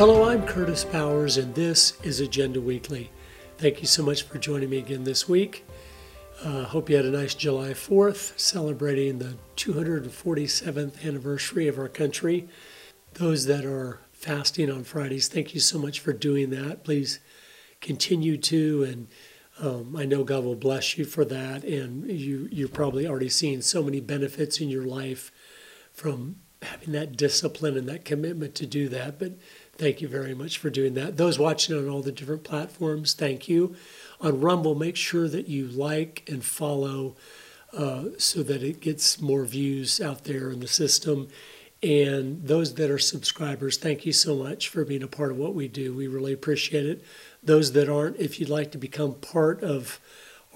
Hello, I'm Curtis Bowers, and this is Agenda Weekly. Thank you so much for joining me again this week. Uh, hope you had a nice July 4th, celebrating the 247th anniversary of our country. Those that are fasting on Fridays, thank you so much for doing that. Please continue to, and um, I know God will bless you for that. And you you're probably already seen so many benefits in your life from having that discipline and that commitment to do that. But thank you very much for doing that. Those watching on all the different platforms, thank you. On Rumble, make sure that you like and follow uh, so that it gets more views out there in the system. And those that are subscribers, thank you so much for being a part of what we do. We really appreciate it. Those that aren't, if you'd like to become part of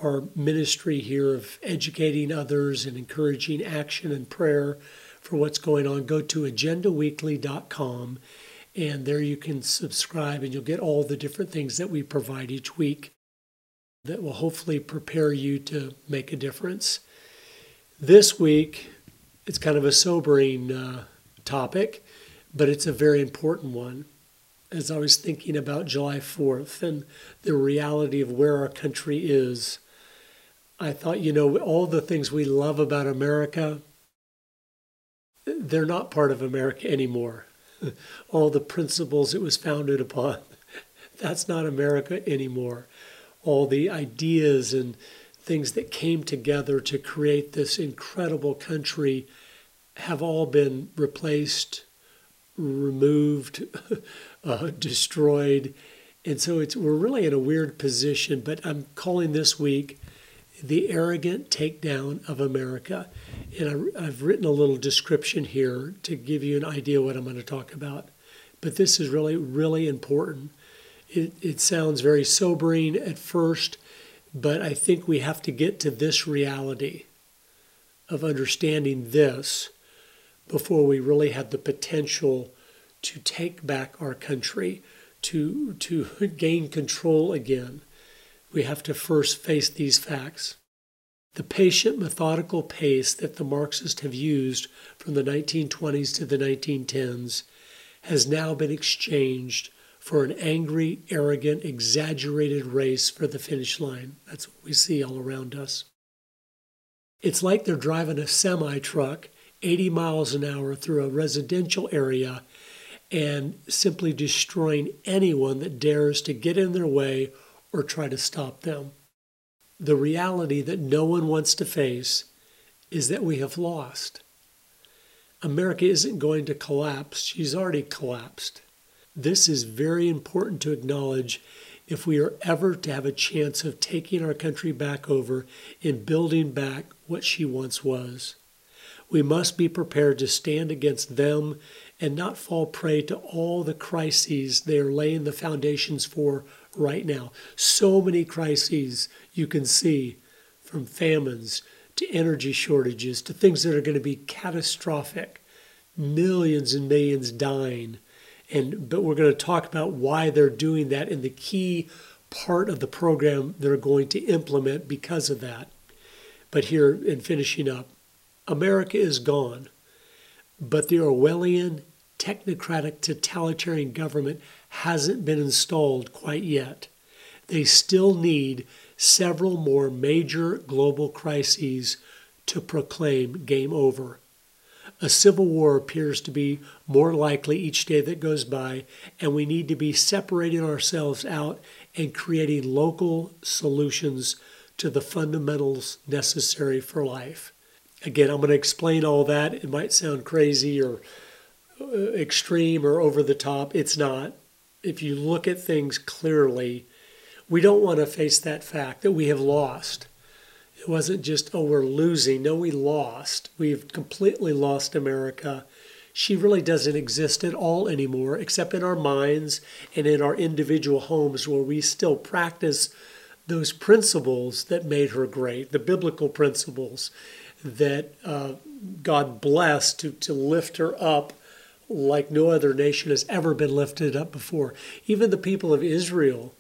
our ministry here of educating others and encouraging action and prayer for what's going on, go to agendaweekly.com and there you can subscribe and you'll get all the different things that we provide each week that will hopefully prepare you to make a difference. This week, it's kind of a sobering uh, topic, but it's a very important one. As I was thinking about July 4th and the reality of where our country is, I thought, you know, all the things we love about America, they're not part of America anymore. all the principles it was founded upon, that's not America anymore. All the ideas and things that came together to create this incredible country have all been replaced, removed, uh, destroyed. And so it's, we're really in a weird position, but I'm calling this week the arrogant takedown of America. And I, have written a little description here to give you an idea what I'm going to talk about. But this is really, really important. It, it sounds very sobering at first, but I think we have to get to this reality of understanding this before we really have the potential to take back our country, to, to gain control again. We have to first face these facts. The patient, methodical pace that the Marxists have used from the 1920s to the 1910s has now been exchanged for an angry, arrogant, exaggerated race for the finish line. That's what we see all around us. It's like they're driving a semi truck 80 miles an hour through a residential area and simply destroying anyone that dares to get in their way or try to stop them. The reality that no one wants to face is that we have lost. America isn't going to collapse, she's already collapsed. This is very important to acknowledge if we are ever to have a chance of taking our country back over and building back what she once was. We must be prepared to stand against them and not fall prey to all the crises they are laying the foundations for right now. So many crises you can see from famines to energy shortages to things that are going to be catastrophic, millions and millions dying. And but we're going to talk about why they're doing that and the key part of the program they're going to implement because of that. But here in finishing up, America is gone, but the Orwellian technocratic totalitarian government hasn't been installed quite yet. They still need several more major global crises to proclaim game over. A civil war appears to be more likely each day that goes by, and we need to be separating ourselves out and creating local solutions to the fundamentals necessary for life. Again, I'm going to explain all that. It might sound crazy or uh, extreme or over the top. It's not. If you look at things clearly, we don't want to face that fact that we have lost. It wasn't just, oh, we're losing. No, we lost. We've completely lost America. She really doesn't exist at all anymore, except in our minds and in our individual homes where we still practice those principles that made her great, the biblical principles that uh, God blessed to, to lift her up like no other nation has ever been lifted up before. Even the people of Israel,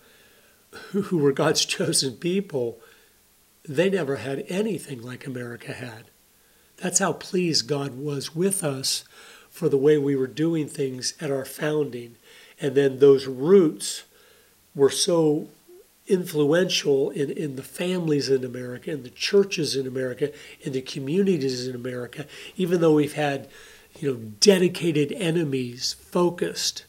who, were God's chosen people, they never had anything like America had. That's how pleased God was with us for the way we were doing things at our founding. And then those roots were so influential in, in the families in America, in the churches in America, in the communities in America, even though we've had, you know, dedicated enemies focused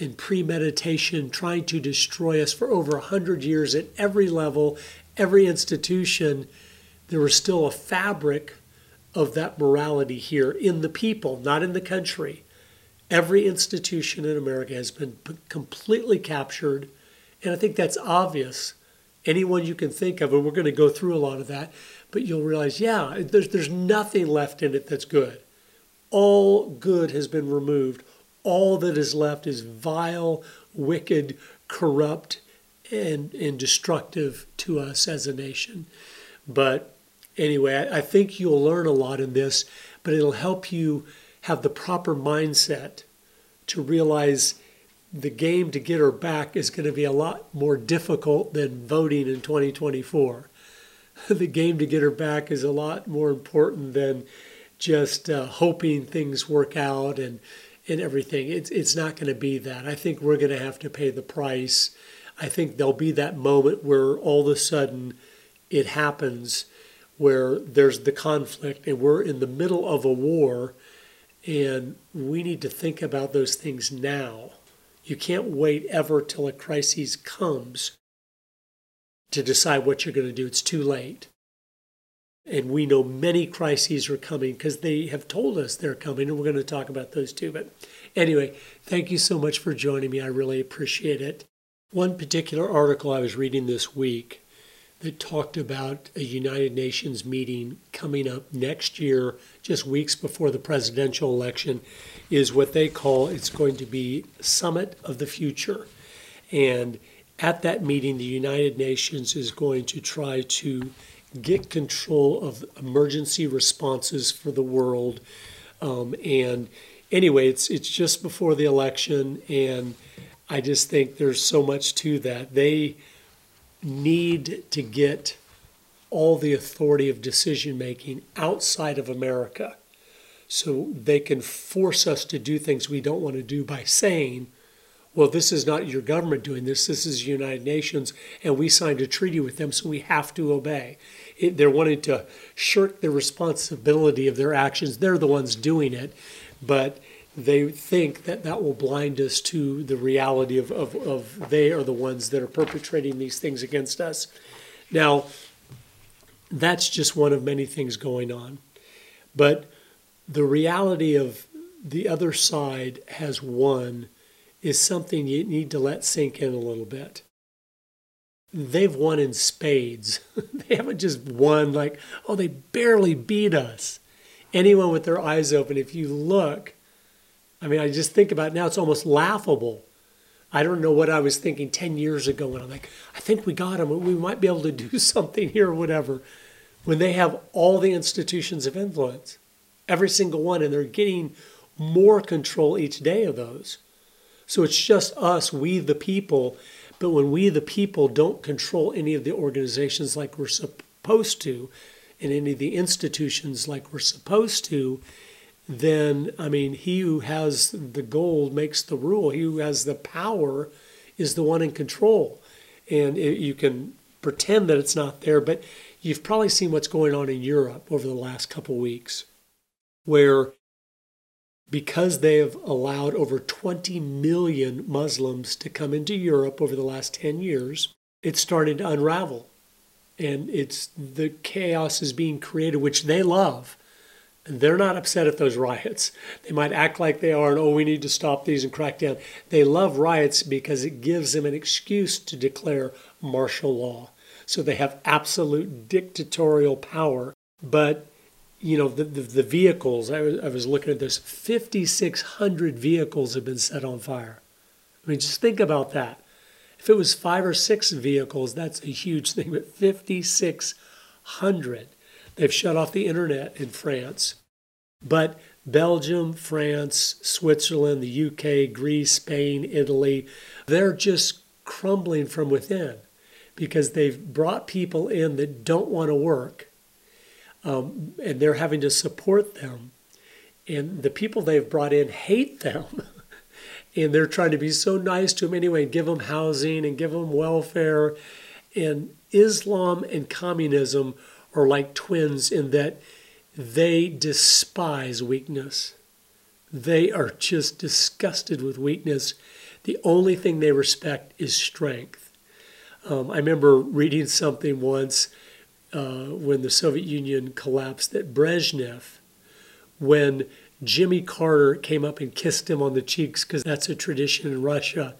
in premeditation trying to destroy us for over a hundred years at every level, every institution, there was still a fabric of that morality here in the people, not in the country. Every institution in America has been completely captured and I think that's obvious. Anyone you can think of, and we're going to go through a lot of that, but you'll realize, yeah, there's, there's nothing left in it that's good. All good has been removed. All that is left is vile, wicked, corrupt, and, and destructive to us as a nation. But anyway, I, I think you'll learn a lot in this, but it'll help you have the proper mindset to realize the game to get her back is going to be a lot more difficult than voting in 2024. the game to get her back is a lot more important than just uh, hoping things work out and and everything. It's it's not going to be that. I think we're going to have to pay the price. I think there'll be that moment where all of a sudden it happens where there's the conflict and we're in the middle of a war and we need to think about those things now you can't wait ever till a crisis comes to decide what you're going to do. It's too late. And we know many crises are coming because they have told us they're coming, and we're going to talk about those too. But anyway, thank you so much for joining me. I really appreciate it. One particular article I was reading this week that talked about a United Nations meeting coming up next year, just weeks before the presidential election, is what they call it's going to be Summit of the Future. And at that meeting, the United Nations is going to try to get control of emergency responses for the world. Um, and anyway, it's it's just before the election, and I just think there's so much to that. They need to get all the authority of decision making outside of America so they can force us to do things we don't want to do by saying, well, this is not your government doing this, this is the United Nations, and we signed a treaty with them, so we have to obey. It, they're wanting to shirk the responsibility of their actions. They're the ones doing it, but they think that that will blind us to the reality of, of, of they are the ones that are perpetrating these things against us. Now, that's just one of many things going on. But the reality of the other side has won is something you need to let sink in a little bit. They've won in spades. they haven't just won like, oh, they barely beat us. Anyone with their eyes open, if you look, I mean, I just think about it now, it's almost laughable. I don't know what I was thinking 10 years ago when I'm like, I think we got them. We might be able to do something here or whatever. When they have all the institutions of influence, every single one, and they're getting more control each day of those. So it's just us, we the people. But when we the people don't control any of the organizations like we're supposed to, and any of the institutions like we're supposed to, then I mean, he who has the gold makes the rule. He who has the power is the one in control. And it, you can pretend that it's not there, but you've probably seen what's going on in Europe over the last couple weeks, where because they have allowed over 20 million Muslims to come into Europe over the last 10 years, it's starting to unravel. And it's the chaos is being created, which they love And they're not upset at those riots. They might act like they are and, oh, we need to stop these and crack down. They love riots because it gives them an excuse to declare martial law. So they have absolute dictatorial power. But, you know, the, the, the vehicles, I was, I was looking at this, 5,600 vehicles have been set on fire. I mean, just think about that. If it was five or six vehicles, that's a huge thing, but 5,600. They've shut off the internet in France. But Belgium, France, Switzerland, the UK, Greece, Spain, Italy, they're just crumbling from within because they've brought people in that don't want to work um, and they're having to support them. And the people they've brought in hate them. and they're trying to be so nice to them anyway, and give them housing and give them welfare. And Islam and communism are like twins in that they despise weakness. They are just disgusted with weakness. The only thing they respect is strength. Um, I remember reading something once uh, when the Soviet Union collapsed that Brezhnev, when Jimmy Carter came up and kissed him on the cheeks, because that's a tradition in Russia,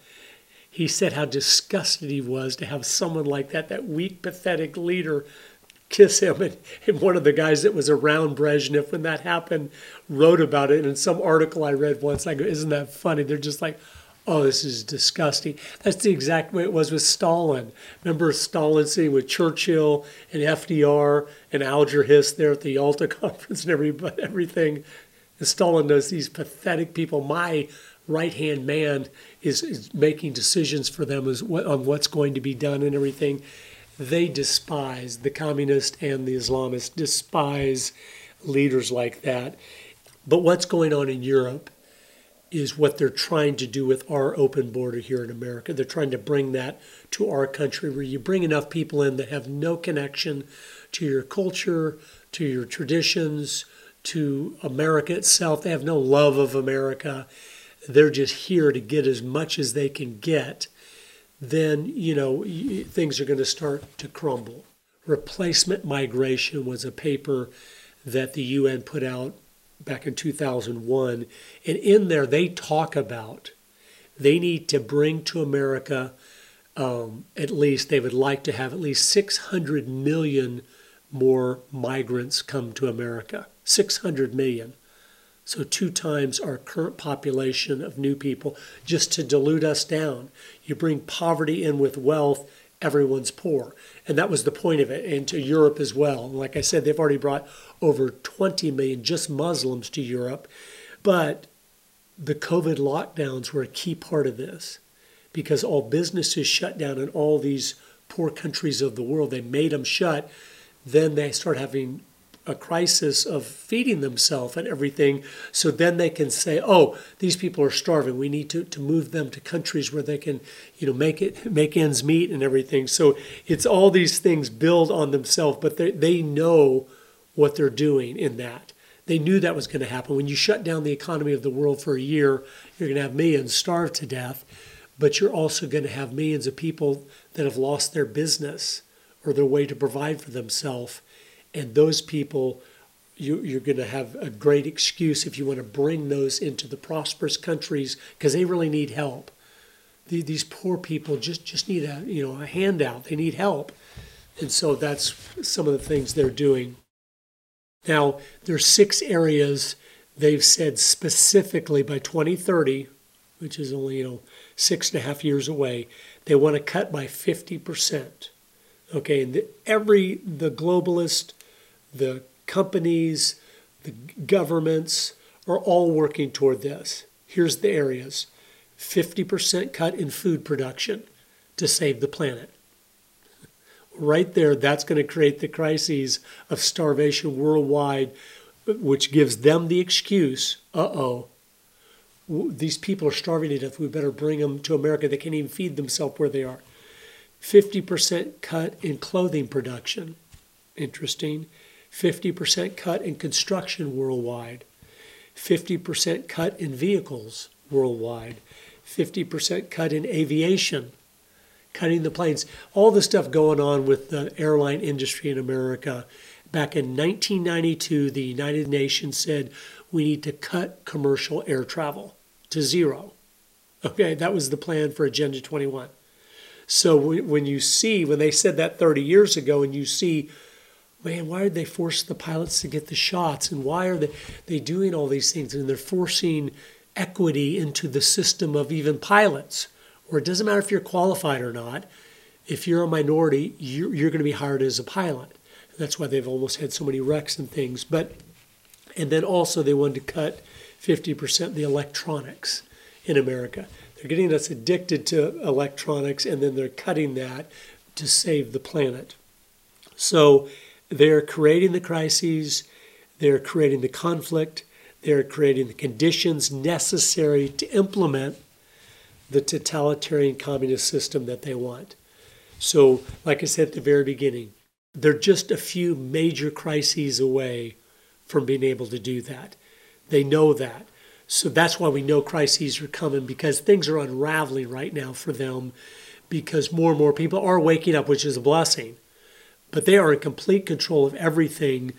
he said how disgusted he was to have someone like that, that weak, pathetic leader, kiss him. And, and, one of the guys that was around Brezhnev when that happened wrote about it. And in some article I read once, I go, Isn't that funny? They're just like, Oh, this is disgusting. That's the exact way it was with Stalin. Remember Stalin sitting with Churchill and FDR and Alger Hiss there at the Yalta conference and everybody, everything. And Stalin knows these pathetic people. My right hand man is, is making decisions for them as what, on what's going to be done and everything. They despise the communists and the Islamists, despise leaders like that. But what's going on in Europe is what they're trying to do with our open border here in America. They're trying to bring that to our country where you bring enough people in that have no connection to your culture, to your traditions, to America itself. They have no love of America they're just here to get as much as they can get, then, you know, things are going to start to crumble. Replacement migration was a paper that the UN put out back in 2001. And in there, they talk about they need to bring to America um, at least, they would like to have at least 600 million more migrants come to America. 600 million. So, two times our current population of new people just to dilute us down. You bring poverty in with wealth, everyone's poor. And that was the point of it, and to Europe as well. Like I said, they've already brought over 20 million just Muslims to Europe. But the COVID lockdowns were a key part of this because all businesses shut down in all these poor countries of the world. They made them shut. Then they start having a crisis of feeding themselves and everything. So then they can say, oh, these people are starving. We need to, to move them to countries where they can, you know, make it make ends meet and everything. So it's all these things build on themselves, but they, they know what they're doing in that. They knew that was going to happen. When you shut down the economy of the world for a year, you're going to have millions starve to death, but you're also going to have millions of people that have lost their business or their way to provide for themselves and those people, you, you're going to have a great excuse if you want to bring those into the prosperous countries because they really need help. The, these poor people just, just need a, you know, a handout. They need help. And so that's some of the things they're doing. Now, there's six areas they've said specifically by 2030, which is only, you know, six and a half years away, they want to cut by 50%. Okay, and the, every the globalist the companies, the governments are all working toward this. Here's the areas 50% cut in food production to save the planet. Right there, that's going to create the crises of starvation worldwide, which gives them the excuse uh oh, these people are starving to death. We better bring them to America. They can't even feed themselves where they are. 50% cut in clothing production. Interesting. 50% cut in construction worldwide, 50% cut in vehicles worldwide, 50% cut in aviation, cutting the planes, all the stuff going on with the airline industry in America. Back in 1992, the United Nations said we need to cut commercial air travel to zero. Okay, that was the plan for Agenda 21. So when you see, when they said that 30 years ago, and you see man, why did they force the pilots to get the shots? And why are they, they doing all these things? And they're forcing equity into the system of even pilots, where it doesn't matter if you're qualified or not. If you're a minority, you're, you're going to be hired as a pilot. That's why they've almost had so many wrecks and things. But and then also they wanted to cut 50% the electronics in America. They're getting us addicted to electronics, and then they're cutting that to save the planet. So they're creating the crises, they're creating the conflict, they're creating the conditions necessary to implement the totalitarian communist system that they want. So, like I said at the very beginning, they're just a few major crises away from being able to do that. They know that. So that's why we know crises are coming because things are unraveling right now for them because more and more people are waking up, which is a blessing. But they are in complete control of everything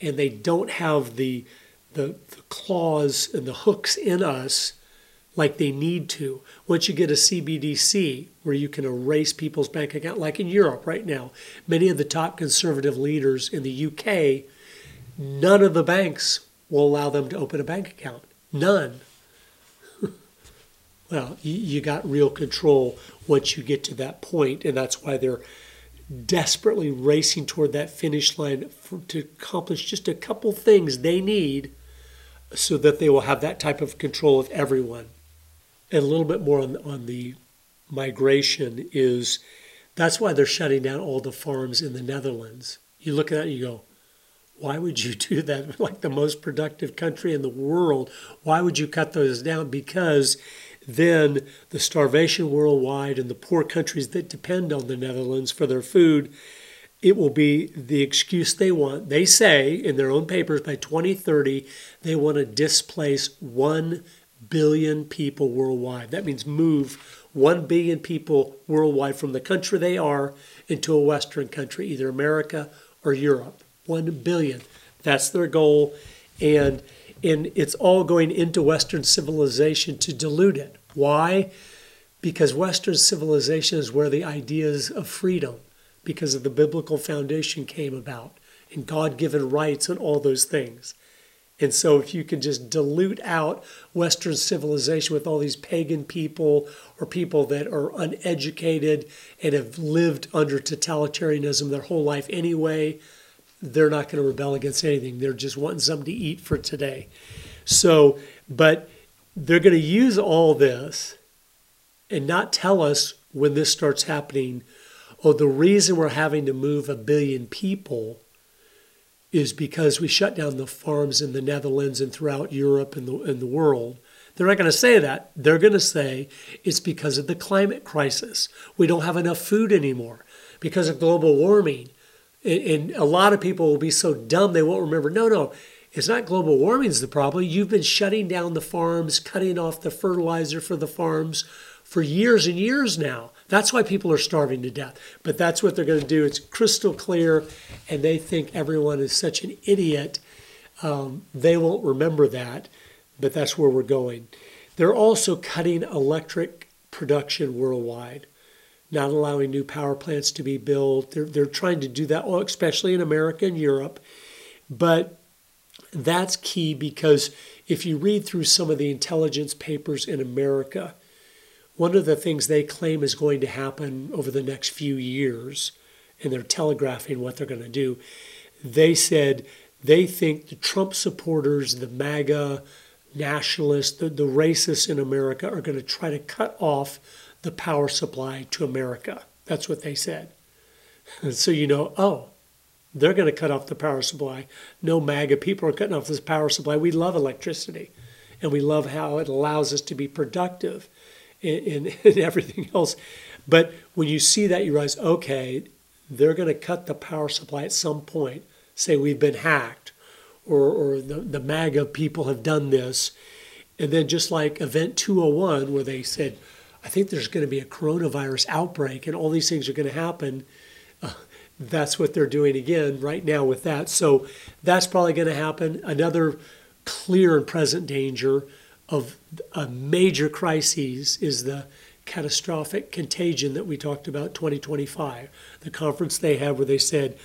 and they don't have the, the, the claws and the hooks in us like they need to. Once you get a CBDC where you can erase people's bank account, like in Europe right now, many of the top conservative leaders in the UK, none of the banks will allow them to open a bank account. None. well, you, got real control once you get to that point, and that's why they're desperately racing toward that finish line for, to accomplish just a couple things they need so that they will have that type of control of everyone and a little bit more on, on the migration is that's why they're shutting down all the farms in the Netherlands. You look at that and you go, why would you do that? Like the most productive country in the world, why would you cut those down? Because then the starvation worldwide and the poor countries that depend on the Netherlands for their food, it will be the excuse they want. They say in their own papers by 2030, they want to displace 1 billion people worldwide. That means move 1 billion people worldwide from the country they are into a Western country, either America or Europe. 1 billion. That's their goal. And, and it's all going into Western civilization to dilute it. Why? Because Western civilization is where the ideas of freedom, because of the biblical foundation, came about, and God given rights and all those things. And so, if you can just dilute out Western civilization with all these pagan people or people that are uneducated and have lived under totalitarianism their whole life anyway, they're not going to rebel against anything. They're just wanting something to eat for today. So, but they're going to use all this and not tell us when this starts happening. Oh, the reason we're having to move a billion people is because we shut down the farms in the Netherlands and throughout Europe and the, and the world. They're not going to say that. They're going to say it's because of the climate crisis. We don't have enough food anymore because of global warming. And, and a lot of people will be so dumb they won't remember. No, no, it's not global warming's the problem. You've been shutting down the farms, cutting off the fertilizer for the farms for years and years now. That's why people are starving to death. But that's what they're going to do. It's crystal clear, and they think everyone is such an idiot. Um, they won't remember that, but that's where we're going. They're also cutting electric production worldwide, not allowing new power plants to be built. They're, they're trying to do that, especially in America and Europe. But that's key because if you read through some of the intelligence papers in America, one of the things they claim is going to happen over the next few years, and they're telegraphing what they're going to do, they said they think the Trump supporters, the MAGA nationalists, the, the racists in America are going to try to cut off the power supply to America. That's what they said. so you know, oh, they're going to cut off the power supply. No MAGA people are cutting off this power supply. We love electricity and we love how it allows us to be productive and, and, everything else. But when you see that, you realize, okay, they're going to cut the power supply at some point. Say we've been hacked, or, or the, the MAGA people have done this. And then, just like Event 201, where they said, I think there's going to be a coronavirus outbreak and all these things are going to happen. Uh, that's what they're doing again right now with that. So that's probably going to happen. Another clear and present danger of a major crises is the catastrophic contagion that we talked about 2025 the conference they had where they said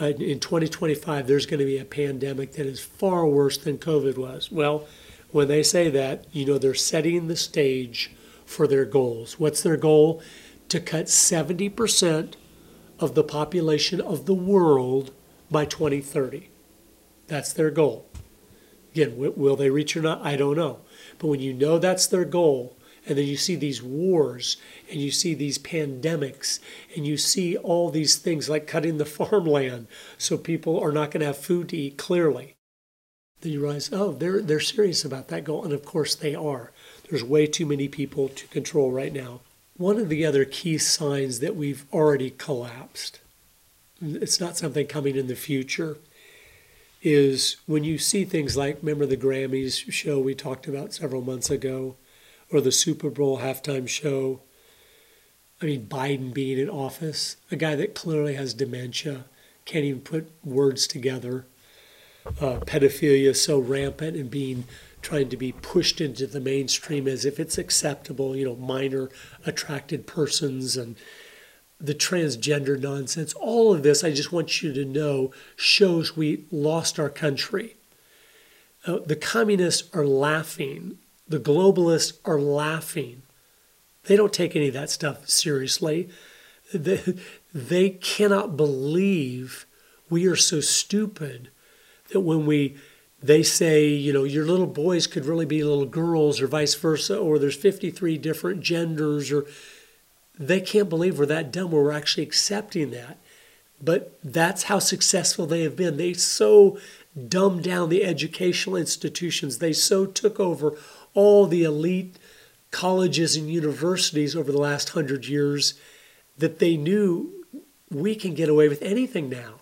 uh, in 2025 there's going to be a pandemic that is far worse than covid was. Well when they say that you know they're setting the stage for their goals. What's their goal? To cut 70% of the population of the world by 2030 that's their goal again will they reach or not i don't know but when you know that's their goal, and then you see these wars, and you see these pandemics, and you see all these things like cutting the farmland so people are not going to have food to eat clearly, then you realize, oh, they're, they're serious about that goal. And of course they are. There's way too many people to control right now. One of the other key signs that we've already collapsed, it's not something coming in the future, is when you see things like, remember the Grammys show we talked about several months ago, or the Super Bowl halftime show. I mean, Biden being in office, a guy that clearly has dementia, can't even put words together. Uh, pedophilia so rampant and being trying to be pushed into the mainstream as if it's acceptable, you know, minor attracted persons and the transgender nonsense. All of this, I just want you to know, shows we lost our country. Uh, the communists are laughing, the globalists are laughing. They don't take any of that stuff seriously. They, they cannot believe we are so stupid that when we they say, you know, your little boys could really be little girls or vice versa, or there's 53 different genders, or they can't believe we're that dumb we're actually accepting that. But that's how successful they have been. They so dumbed down the educational institutions, they so took over all the elite colleges and universities over the last hundred years that they knew we can get away with anything now.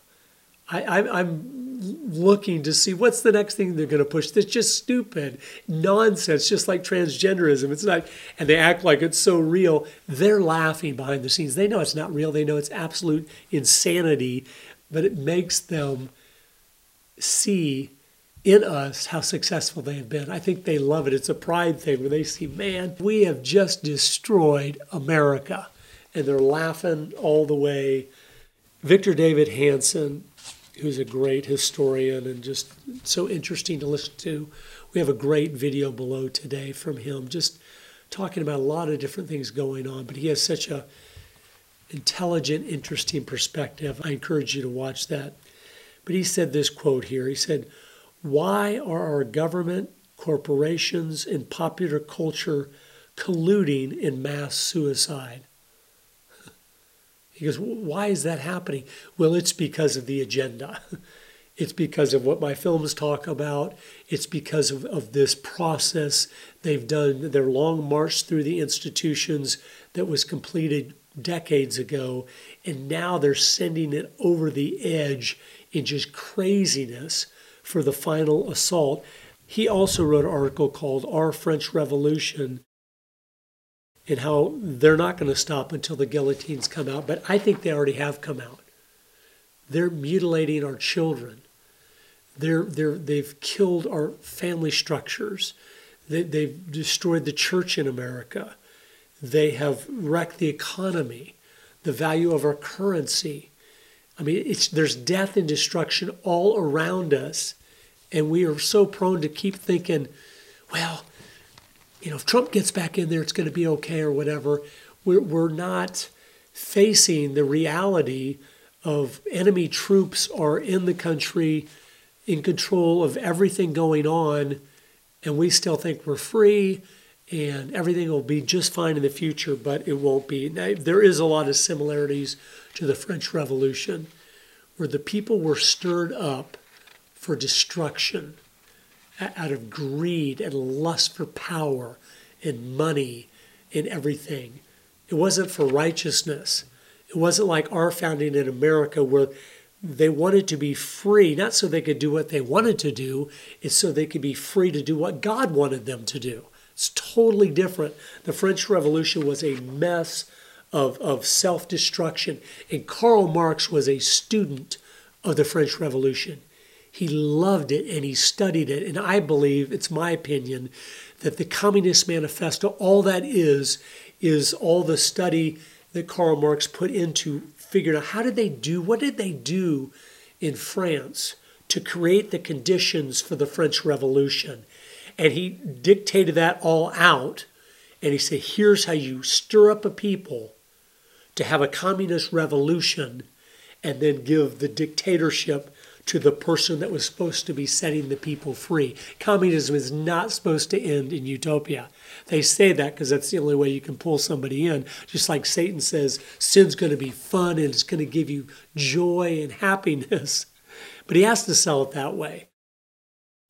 I, am looking to see what's the next thing they're going to push that's just stupid nonsense, just like transgenderism. It's not, and they act like it's so real. They're laughing behind the scenes. They know it's not real. They know it's absolute insanity, but it makes them see in us how successful they have been. I think they love it. It's a pride thing where they see, man, we have just destroyed America. And they're laughing all the way. Victor Davis Hanson who's a great historian and just so interesting to listen to. We have a great video below today from him, just talking about a lot of different things going on. But he has such a intelligent, interesting perspective. I encourage you to watch that. But he said this quote here. He said, "Why are our government, corporations, and popular culture colluding in mass suicide?" He goes, Why is that happening? Well, it's because of the agenda. It's because of what my films talk about. It's because of, of this process they've done, their long march through the institutions that was completed decades ago. And now they're sending it over the edge in just craziness for the final assault. He also wrote an article called Our French Revolution and how they're not going to stop until the guillotines come out. But I think they already have come out. They're mutilating our children. They're, they're, they've killed our family structures. They, they've destroyed the church in America. They have wrecked the economy, the value of our currency. I mean, it's, there's death and destruction all around us. And we are so prone to keep thinking, well, you know, if Trump gets back in there, it's going to be okay or whatever. We're, we're not facing the reality of enemy troops are in the country in control of everything going on, and we still think we're free and everything will be just fine in the future, but it won't be. Now, there is a lot of similarities to the French Revolution, where the people were stirred up for destruction out of greed and lust for power and money and everything. It wasn't for righteousness. It wasn't like our founding in America where they wanted to be free, not so they could do what they wanted to do, it's so they could be free to do what God wanted them to do. It's totally different. The French Revolution was a mess of, of self destruction, and Karl Marx was a student of the French Revolution. He loved it and he studied it. And I believe, it's my opinion, that the Communist Manifesto, all that is, is all the study that Karl Marx put into figuring out how did they do, what did they do in France to create the conditions for the French Revolution. And he dictated that all out. And he said, here's how you stir up a people to have a communist revolution and then give the dictatorship to the person that was supposed to be setting the people free. Communism is not supposed to end in utopia. They say that because that's the only way you can pull somebody in. Just like Satan says, sin's going to be fun and it's going to give you joy and happiness. But he has to sell it that way.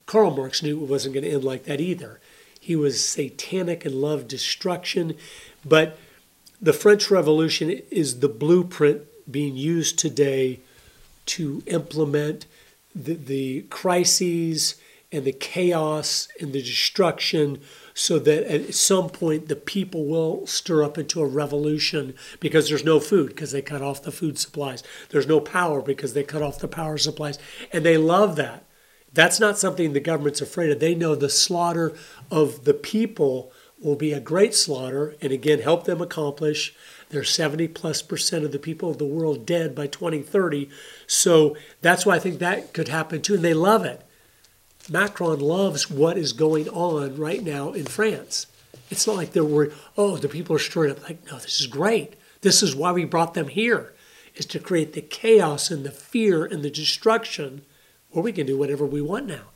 Karl Marx knew it wasn't going to end like that either. He was satanic and loved destruction. But the French Revolution is the blueprint being used today to implement the, the crises and the chaos and the destruction so that at some point the people will stir up into a revolution because there's no food because they cut off the food supplies. There's no power because they cut off the power supplies. And they love that. That's not something the government's afraid of. They know the slaughter of the people will be a great slaughter and again help them accomplish there's 70 plus percent of the people of the world dead by 2030. So that's why I think that could happen too. And they love it. Macron loves what is going on right now in France. It's not like they're worried, oh, the people are stirring up. Like, no, this is great. This is why we brought them here, is to create the chaos and the fear and the destruction where we can do whatever we want now.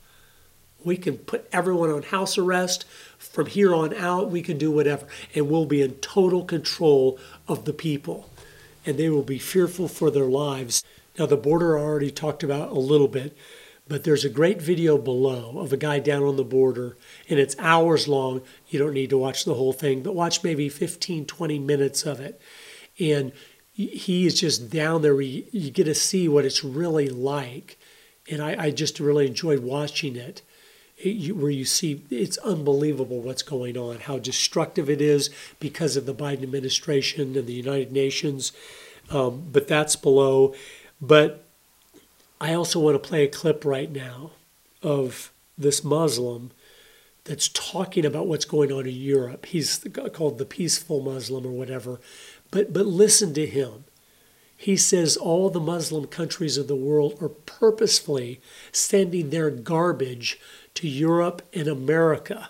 We can put everyone on house arrest. From here on out, we can do whatever. And we'll be in total control of the people. And they will be fearful for their lives. Now, the border I already talked about a little bit, but there's a great video below of a guy down on the border, and it's hours long. You don't need to watch the whole thing, but watch maybe 15, 20 minutes of it. And he is just down there. You, get to see what it's really like. And I, I just really enjoyed watching it where you see it's unbelievable what's going on, how destructive it is because of the Biden administration and the United Nations. Um, but that's below. But I also want to play a clip right now of this Muslim that's talking about what's going on in Europe. He's called the peaceful Muslim or whatever. But but listen to him. He says all the Muslim countries of the world are purposefully sending their garbage to Europe and America,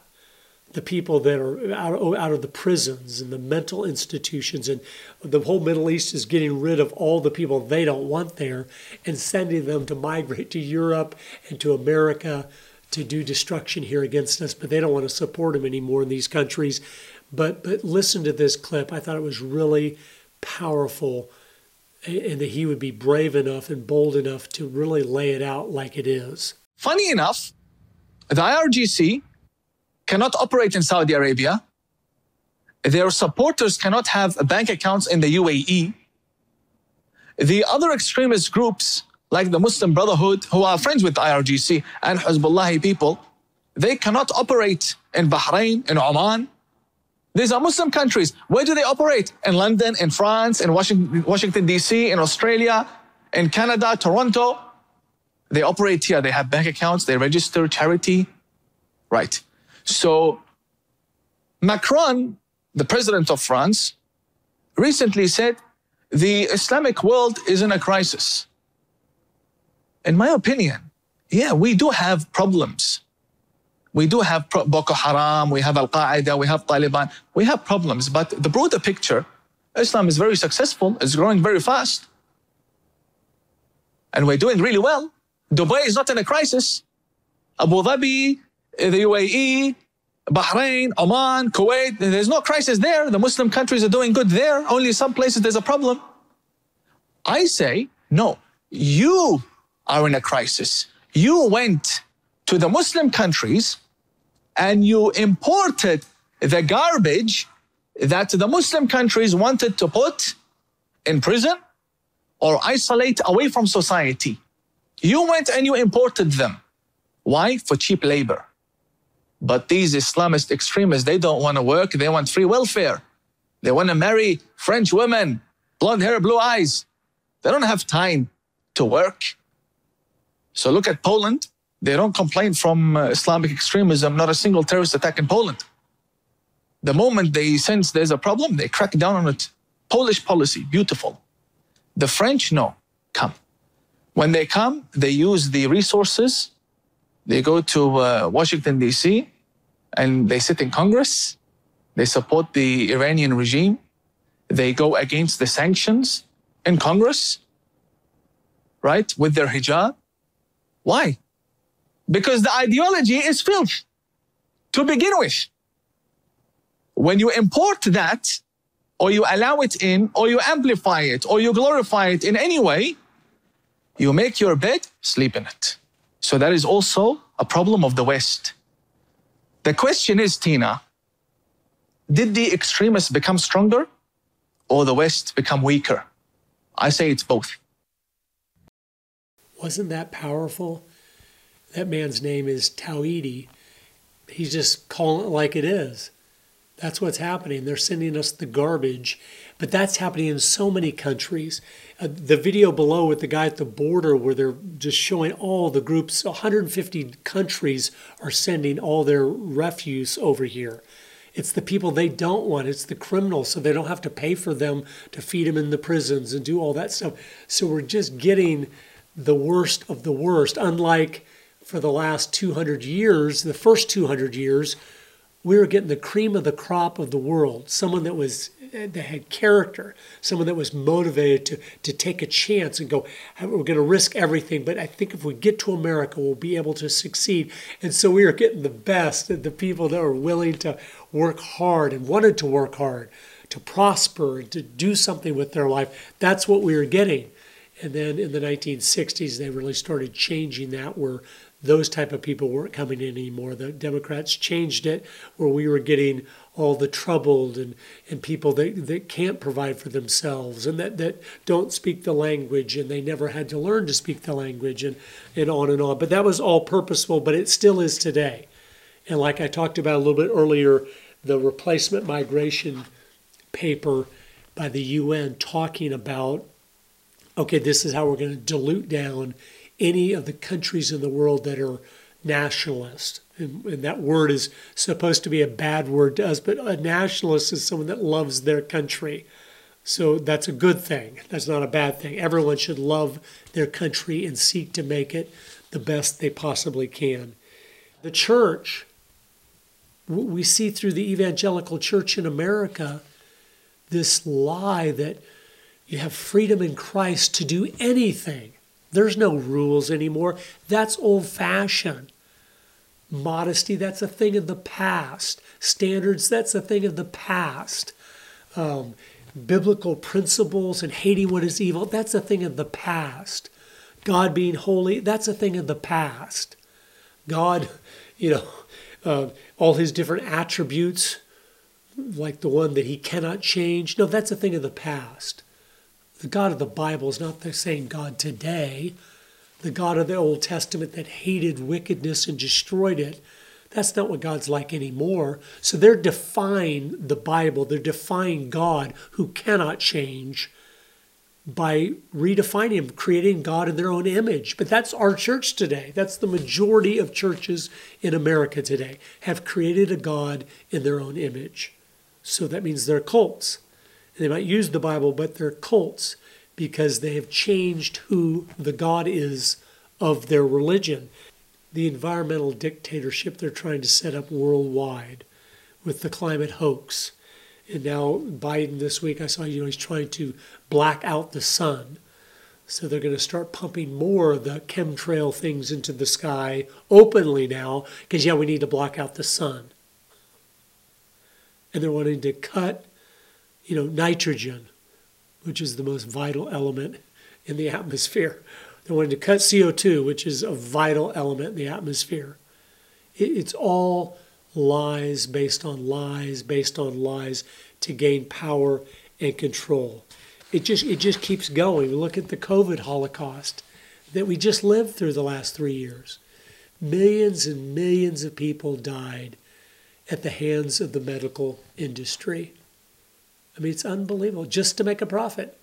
the people that are out, out of the prisons and the mental institutions, and the whole Middle East is getting rid of all the people they don't want there and sending them to migrate to Europe and to America to do destruction here against us, but they don't want to support them anymore in these countries. But but listen to this clip. I thought it was really powerful and that he would be brave enough and bold enough to really lay it out like it is. Funny enough, the IRGC cannot operate in Saudi Arabia. Their supporters cannot have bank accounts in the UAE. The other extremist groups, like the Muslim Brotherhood, who are friends with the IRGC and Hezbollah people, they cannot operate in Bahrain, in Oman. These are Muslim countries. Where do they operate? In London, in France, in Washington, Washington D.C., in Australia, in Canada, Toronto. They operate here. They have bank accounts. They register charity. Right. So Macron, the president of France, recently said the Islamic world is in a crisis. In my opinion, yeah, we do have problems. We do have Boko Haram, we have Al Qaeda, we have Taliban, we have problems. But the broader picture, Islam is very successful, it's growing very fast. And we're doing really well. Dubai is not in a crisis. Abu Dhabi, eh, the UAE, Bahrain, Oman, Kuwait, eh, there's no crisis there. The Muslim countries are doing good there. Only some places there's a problem. I say, no, you are in a crisis. You went to the Muslim countries and you imported the garbage that the Muslim countries wanted to put in prison or isolate away from society. You went and you imported them. Why? For cheap labor. But these Islamist extremists, they don't want to work. They want free welfare. They want to marry French women, blonde hair, blue eyes. They don't have time to work. So look at Poland. They don't complain from uh, Islamic extremism, not a single terrorist attack in Poland. The moment they sense there's a problem, they crack down on it. Polish policy, beautiful. The French, no, come. When they come, they use the resources. They go to uh, Washington, D.C., and they sit in Congress. They support the Iranian regime. They go against the sanctions in Congress, right, with their hijab. Why? Because the ideology is filth to begin with. When you import that, or you allow it in, or you amplify it, or you glorify it in any way, you make your bed, sleep in it. So that is also a problem of the West. The question is, Tina, did the extremists become stronger or the West become weaker? I say it's both. Wasn't that powerful? That man's name is Tawhidi. He's just calling it like it is. That's what's happening. They're sending us the garbage. But that's happening in so many countries. Uh, the video below with the guy at the border, where they're just showing all the groups, 150 countries are sending all their refuse over here. It's the people they don't want. It's the criminals, so they don't have to pay for them to feed them in the prisons and do all that stuff. So we're just getting the worst of the worst. Unlike for the last 200 years, the first 200 years, we were getting the cream of the crop of the world. Someone that was eh, that had character, someone that was motivated to to take a chance and go, we're going to risk everything. But I think if we get to America, we'll be able to succeed. And so we were getting the best, the people that were willing to work hard and wanted to work hard, to prosper, and to do something with their life. That's what we were getting. And then in the 1960s, they really started changing that, where those type of people weren't coming in anymore. The Democrats changed it where we were getting all the troubled and, and people that, that can't provide for themselves and that, that don't speak the language and they never had to learn to speak the language and, and on and on. But that was all purposeful, but it still is today. And like I talked about a little bit earlier, the replacement migration paper by the UN talking about okay, this is how we're going to dilute down any of the countries in the world that are nationalist. And, and, that word is supposed to be a bad word to us, but a nationalist is someone that loves their country. So that's a good thing. That's not a bad thing. Everyone should love their country and seek to make it the best they possibly can. The church, we see through the evangelical church in America this lie that you have freedom in Christ to do anything there's no rules anymore. That's old fashioned. Modesty, that's a thing of the past. Standards, that's a thing of the past. Um, biblical principles and hating what is evil, that's a thing of the past. God being holy, that's a thing of the past. God, you know, uh, all his different attributes, like the one that he cannot change, no, that's a thing of the past. The God of the Bible is not the same God today. The God of the Old Testament that hated wickedness and destroyed it, that's not what God's like anymore. So they're defying the Bible, they're defying God who cannot change by redefining him, creating God in their own image. But that's our church today. That's the majority of churches in America today have created a God in their own image. So that means they're cults. They might use the Bible, but they're cults because they have changed who the God is of their religion. The environmental dictatorship they're trying to set up worldwide with the climate hoax. And now Biden this week, I saw, you know, he's trying to black out the sun. So they're going to start pumping more of the chemtrail things into the sky openly now because, yeah, we need to block out the sun. And they're wanting to cut you know, nitrogen, which is the most vital element in the atmosphere. They wanted to cut CO2, which is a vital element in the atmosphere. It's all lies based on lies, based on lies to gain power and control. It just it just keeps going. Look at the COVID holocaust that we just lived through the last three years. Millions and millions of people died at the hands of the medical industry. I mean, it's unbelievable just to make a profit.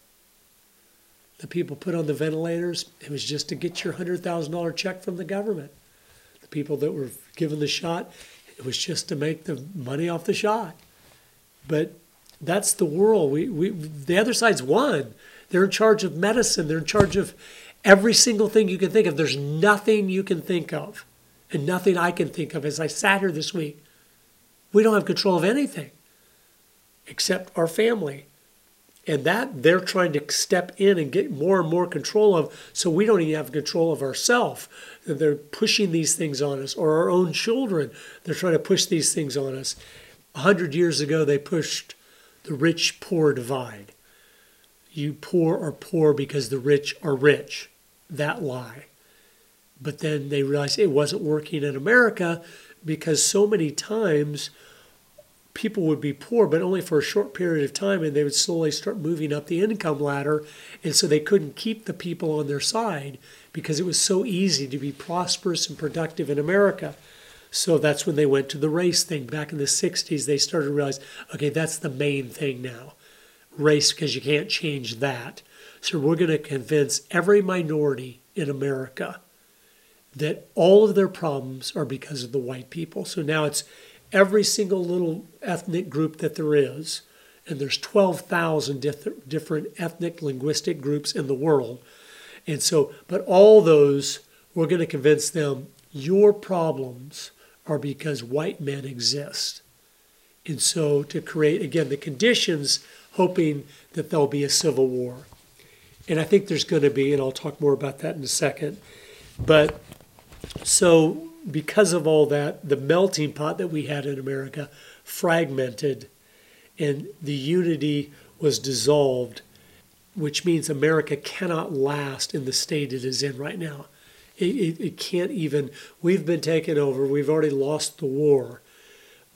The people put on the ventilators, it was just to get your $100,000 check from the government. The people that were given the shot, it was just to make the money off the shot. But that's the world. We, we, the other side's won. They're in charge of medicine, they're in charge of every single thing you can think of. There's nothing you can think of, and nothing I can think of as I sat here this week. We don't have control of anything except our family. And that they're trying to step in and get more and more control of, so we don't even have control of ourselves. They're pushing these things on us, or our own children. They're trying to push these things on us. A hundred years ago, they pushed the rich poor divide. You poor are poor because the rich are rich. That lie. But then they realized it wasn't working in America because so many times people would be poor, but only for a short period of time, and they would slowly start moving up the income ladder. And so they couldn't keep the people on their side because it was so easy to be prosperous and productive in America. So that's when they went to the race thing. Back in the 60s, they started to realize okay, that's the main thing now race, because you can't change that. So we're going to convince every minority in America that all of their problems are because of the white people. So now it's every single little ethnic group that there is, and there's 12,000 diff- different ethnic linguistic groups in the world. And so, but all those, we're going to convince them your problems are because white men exist. And so, to create, again, the conditions, hoping that there'll be a civil war. And I think there's going to be, and I'll talk more about that in a second. But so, because of all that, the melting pot that we had in America fragmented and the unity was dissolved, which means America cannot last in the state it is in right now. It, it, it, can't even, we've been taken over, we've already lost the war,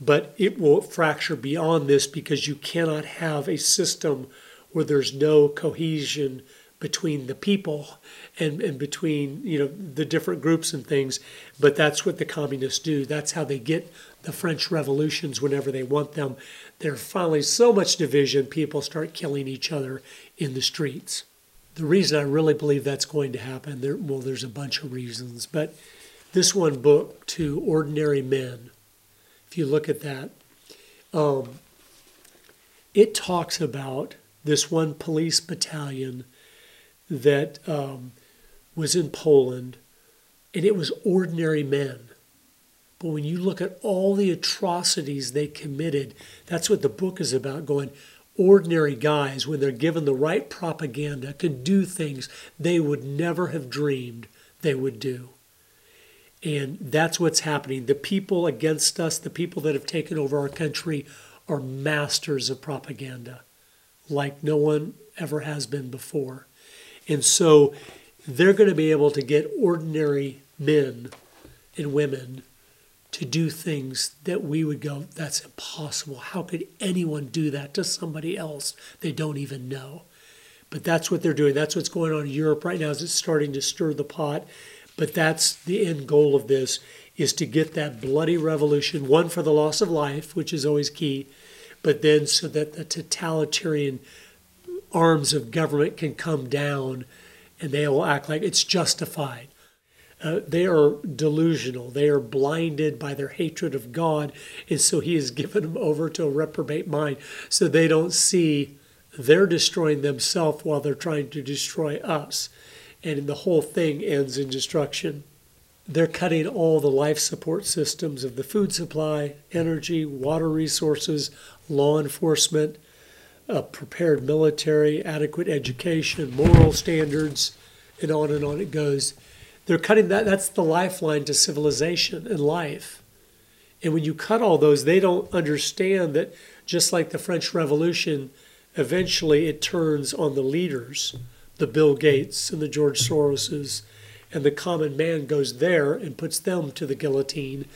but it will fracture beyond this because you cannot have a system where there's no cohesion between the people and, and between you know the different groups and things but that's what the communists do. That's how they get the french revolutions whenever they want them. There's finally so much division people start killing each other in the streets. The reason i really believe that's going to happen there well there's a bunch of reasons but this one book to ordinary men if you look at that um, it talks about this one police battalion that um, was in Poland, and it was ordinary men. But when you look at all the atrocities they committed, that's what the book is about going, ordinary guys, when they're given the right propaganda, can do things they would never have dreamed they would do. And that's what's happening. The people against us, the people that have taken over our country, are masters of propaganda like no one ever has been before. And so they're going to be able to get ordinary men and women to do things that we would go, that's impossible. How could anyone do that to somebody else they don't even know? But that's what they're doing. That's what's going on in Europe right now. Is it's starting to stir the pot. But that's the end goal of this is to get that bloody revolution, one for the loss of life, which is always key, but then so that the totalitarian arms of government can come down and they will act like it's justified. Uh, they are delusional. They are blinded by their hatred of God. And so he has given them over to a reprobate mind so they don't see they're destroying themselves while they're trying to destroy us. And the whole thing ends in destruction. They're cutting all the life support systems of the food supply, energy, water resources, law enforcement, a prepared military, adequate education, moral standards, and on and on it goes. They're cutting that, that's the lifeline to civilization and life. And when you cut all those, they don't understand that just like the French Revolution, eventually it turns on the leaders, the Bill Gates and the George Soroses, and the common man goes there and puts them to the guillotine.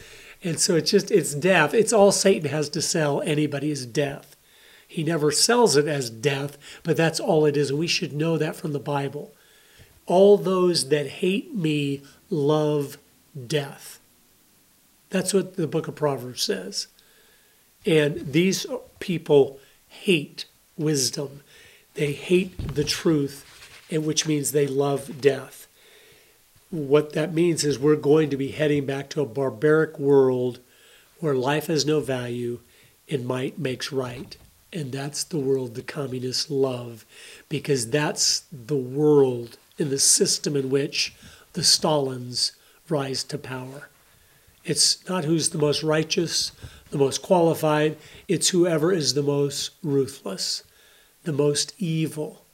And so it's just, it's death. It's all Satan has to sell anybody is death. He never sells it as death, but that's all it is. We should know that from the Bible. All those that hate me love death. That's what the book of Proverbs says. And these people hate wisdom. They hate the truth, and which means they love death. What that means is we're going to be heading back to a barbaric world where life has no value and might makes right. And that's the world the communists love because that's the world in the system in which the Stalins rise to power. It's not who's the most righteous, the most qualified, it's whoever is the most ruthless, the most evil,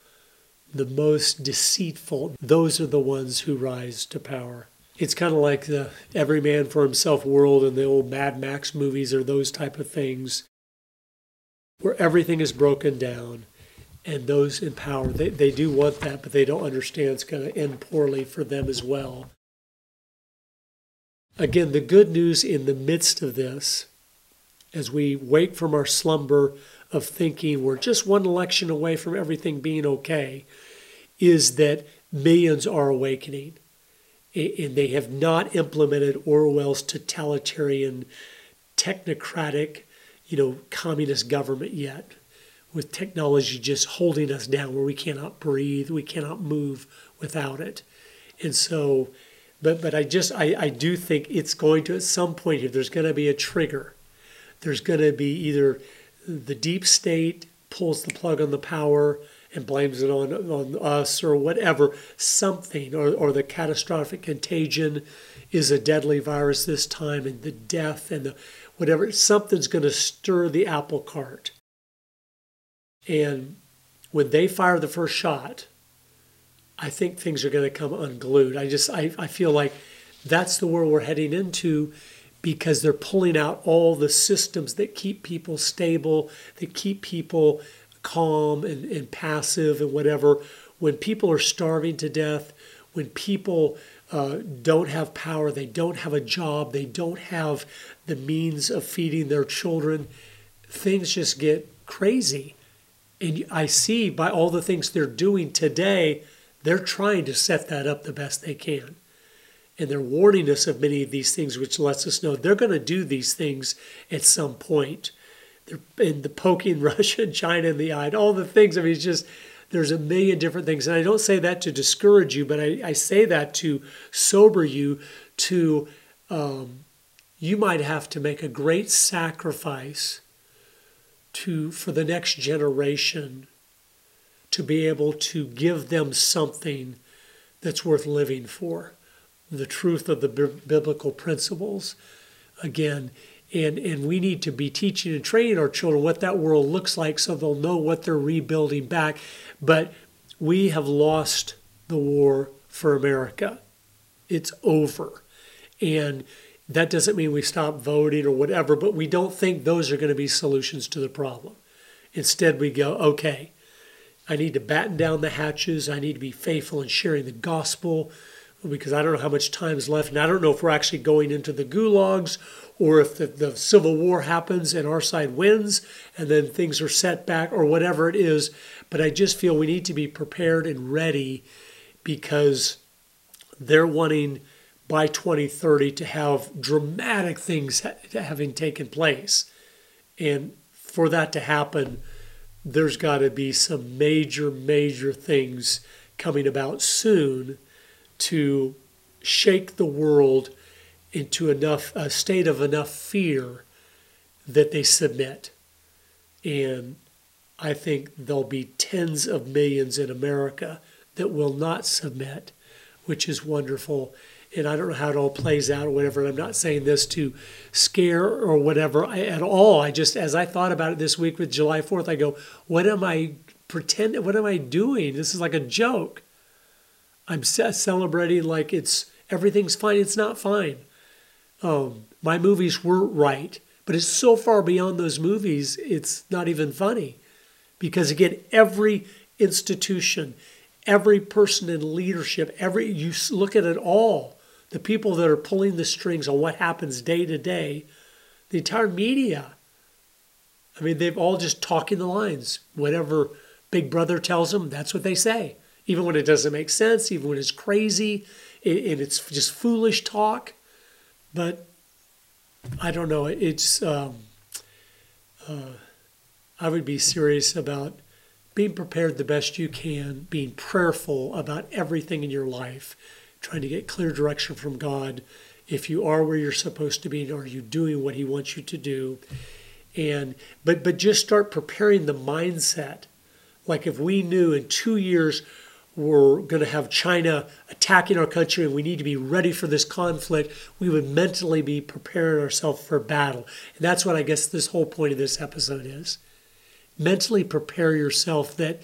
the most deceitful. Those are the ones who rise to power. It's kind of like the every man for himself world and the old Mad Max movies or those type of things where everything is broken down and those in power they, they do want that but they don't understand it's going to end poorly for them as well again, the good news in the midst of this, as we wake from our slumber of thinking we're just one election away from everything being okay, is that millions are awakening. And they have not implemented Orwell's totalitarian, technocratic, you know, communist government yet, with technology just holding us down where we cannot breathe, we cannot move without it. And so, but but I just I, I do think it's going to at some point here there's going to be a trigger. There's going to be either the deep state pulls the plug on the power and blames it on, on us or whatever, something, or, or the catastrophic contagion is a deadly virus this time, and the death and the whatever, something's going to stir the apple cart. And when they fire the first shot, I think things are going to come unglued. I just, I, I feel like that's the world we're heading into because they're pulling out all the systems that keep people stable, that keep people calm and, and passive and whatever. When people are starving to death, when people uh, don't have power, they don't have a job, they don't have the means of feeding their children, things just get crazy. And I see by all the things they're doing today, they're trying to set that up the best they can. And they're warning us of many of these things, which lets us know they're going to do these things at some point. point and the poking Russia and China in the eye, and all the things. I mean, it's just there's a million different things. And I don't say that to discourage you, but I, I say that to sober you to um, you might have to make a great sacrifice to for the next generation to be able to give them something that's worth living for the truth of the biblical principles again and and we need to be teaching and training our children what that world looks like so they'll know what they're rebuilding back. But we have lost the war for america. It's over. And that doesn't mean we stop voting or whatever but we don't think those are going to be solutions to the problem. Instead we go okay i need to batten down the hatches. I need to be faithful in sharing the gospel because i don't know how much time is left and i don't know if we're actually going into the gulags or if the, the Civil War happens and our side wins and then things are set back or whatever it is. But I just feel we need to be prepared and ready because they're wanting by 2030 to have dramatic things having taken place. And for that to happen, there's got to be some major, major things coming about soon to shake the world into enough a state of enough fear that they submit. And I think there'll be tens of millions in America that will not submit, which is wonderful. And I don't know how it all plays out or whatever. And I'm not saying this to scare or whatever at all. I just, as I thought about it this week with July 4th, I go, what am I pretending? What am I doing? This is like a joke. I'm celebrating like it's everything's fine. It's not fine um, my movies were right, but it's so far beyond those movies, it's not even funny. Because again, every institution, every person in leadership, every you look at it all, the people that are pulling the strings on what happens day to day, the entire media. I mean, they've all just talking the lines. Whatever Big Brother tells them, that's what they say. Even when it doesn't make sense, even when it's crazy and it's just foolish talk. But I don't know. It's um, uh, I would be serious about being prepared the best you can, being prayerful about everything in your life, trying to get clear direction from God. If you are where you're supposed to be, are you doing what He wants you to do? And but but just start preparing the mindset. Like if we knew in two years we're going to have China attacking our country and we need to be ready for this conflict, we would mentally be preparing ourselves for battle. And that's what I guess this whole point of this episode is. Mentally prepare yourself that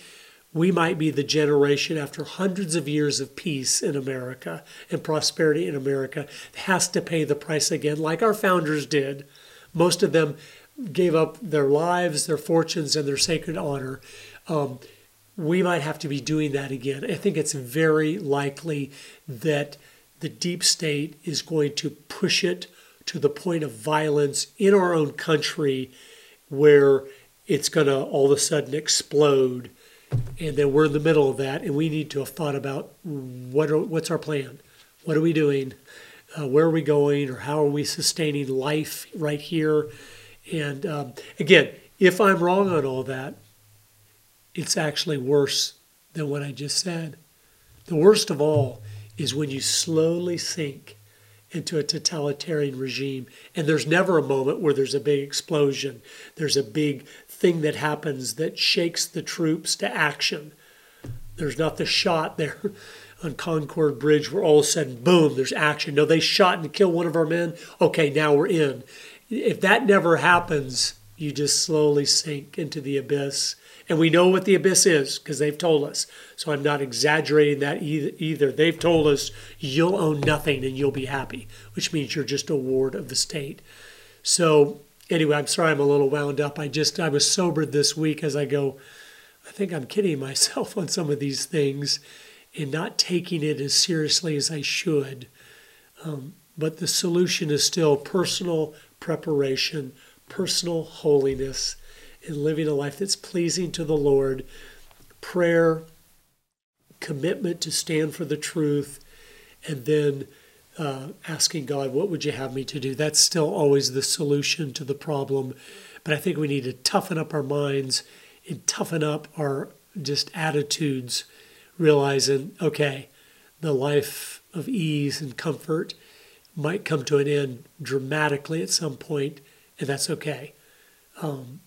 we might be the generation after hundreds of years of peace in America and prosperity in America that has to pay the price again, like our founders did. Most of them gave up their lives, their fortunes, and their sacred honor. Um, we might have to be doing that again. I think it's very likely that the deep state is going to push it to the point of violence in our own country where it's going to all of a sudden explode. And then we're in the middle of that, and we need to have thought about what are, what's our plan? What are we doing? Uh, where are we going? Or how are we sustaining life right here? And um, again, if I'm wrong on all that, it's actually worse than what I just said. The worst of all is when you slowly sink into a totalitarian regime and there's never a moment where there's a big explosion. There's a big thing that happens that shakes the troops to action. There's not the shot there on Concord Bridge where all of a sudden, boom, there's action. No, they shot and killed one of our men. Okay, now we're in. If that never happens, you just slowly sink into the abyss and we know what the abyss is because they've told us. So I'm not exaggerating that either. They've told us you'll own nothing and you'll be happy, which means you're just a ward of the state. So anyway, I'm sorry I'm a little wound up. I just I was sobered this week as I go. I think I'm kidding myself on some of these things and not taking it as seriously as I should. Um, but the solution is still personal preparation, personal holiness and living a life that's pleasing to the Lord, prayer, commitment to stand for the truth, and then uh, asking God, what would you have me to do? That's still always the solution to the problem. But I think we need to toughen up our minds and toughen up our just attitudes, realizing, okay, the life of ease and comfort might come to an end dramatically at some point, and that's okay. Um,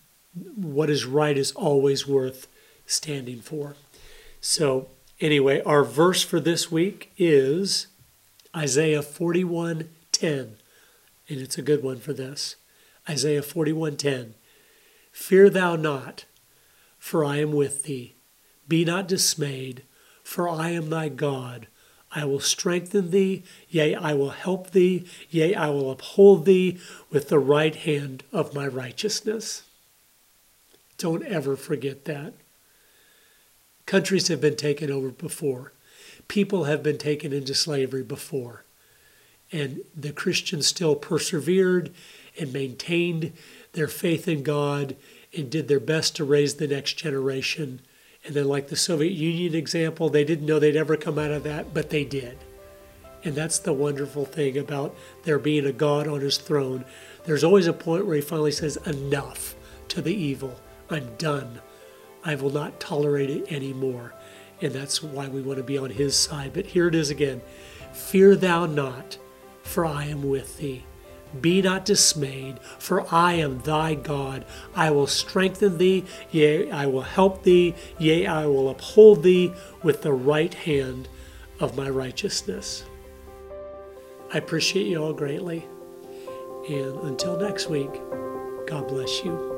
what is right is always worth standing for. So, anyway, our verse for this week is Isaiah 41:10. And it's a good one for this. Isaiah 41:10. Fear thou not, for I am with thee. Be not dismayed, for I am thy God. I will strengthen thee, yea, I will help thee, yea, I will uphold thee with the right hand of my righteousness. Don't ever forget that. Countries have been taken over before. People have been taken into slavery before. And the Christians still persevered and maintained their faith in God and did their best to raise the next generation. And then, like the Soviet Union example, they didn't know they'd ever come out of that, but they did. And that's the wonderful thing about there being a God on his throne. There's always a point where he finally says, enough to the evil. I'm done. I will not tolerate it anymore. And that's why we want to be on his side. But here it is again Fear thou not, for I am with thee. Be not dismayed, for I am thy God. I will strengthen thee, yea, I will help thee, yea, I will uphold thee with the right hand of my righteousness. I appreciate you all greatly. And until next week, God bless you.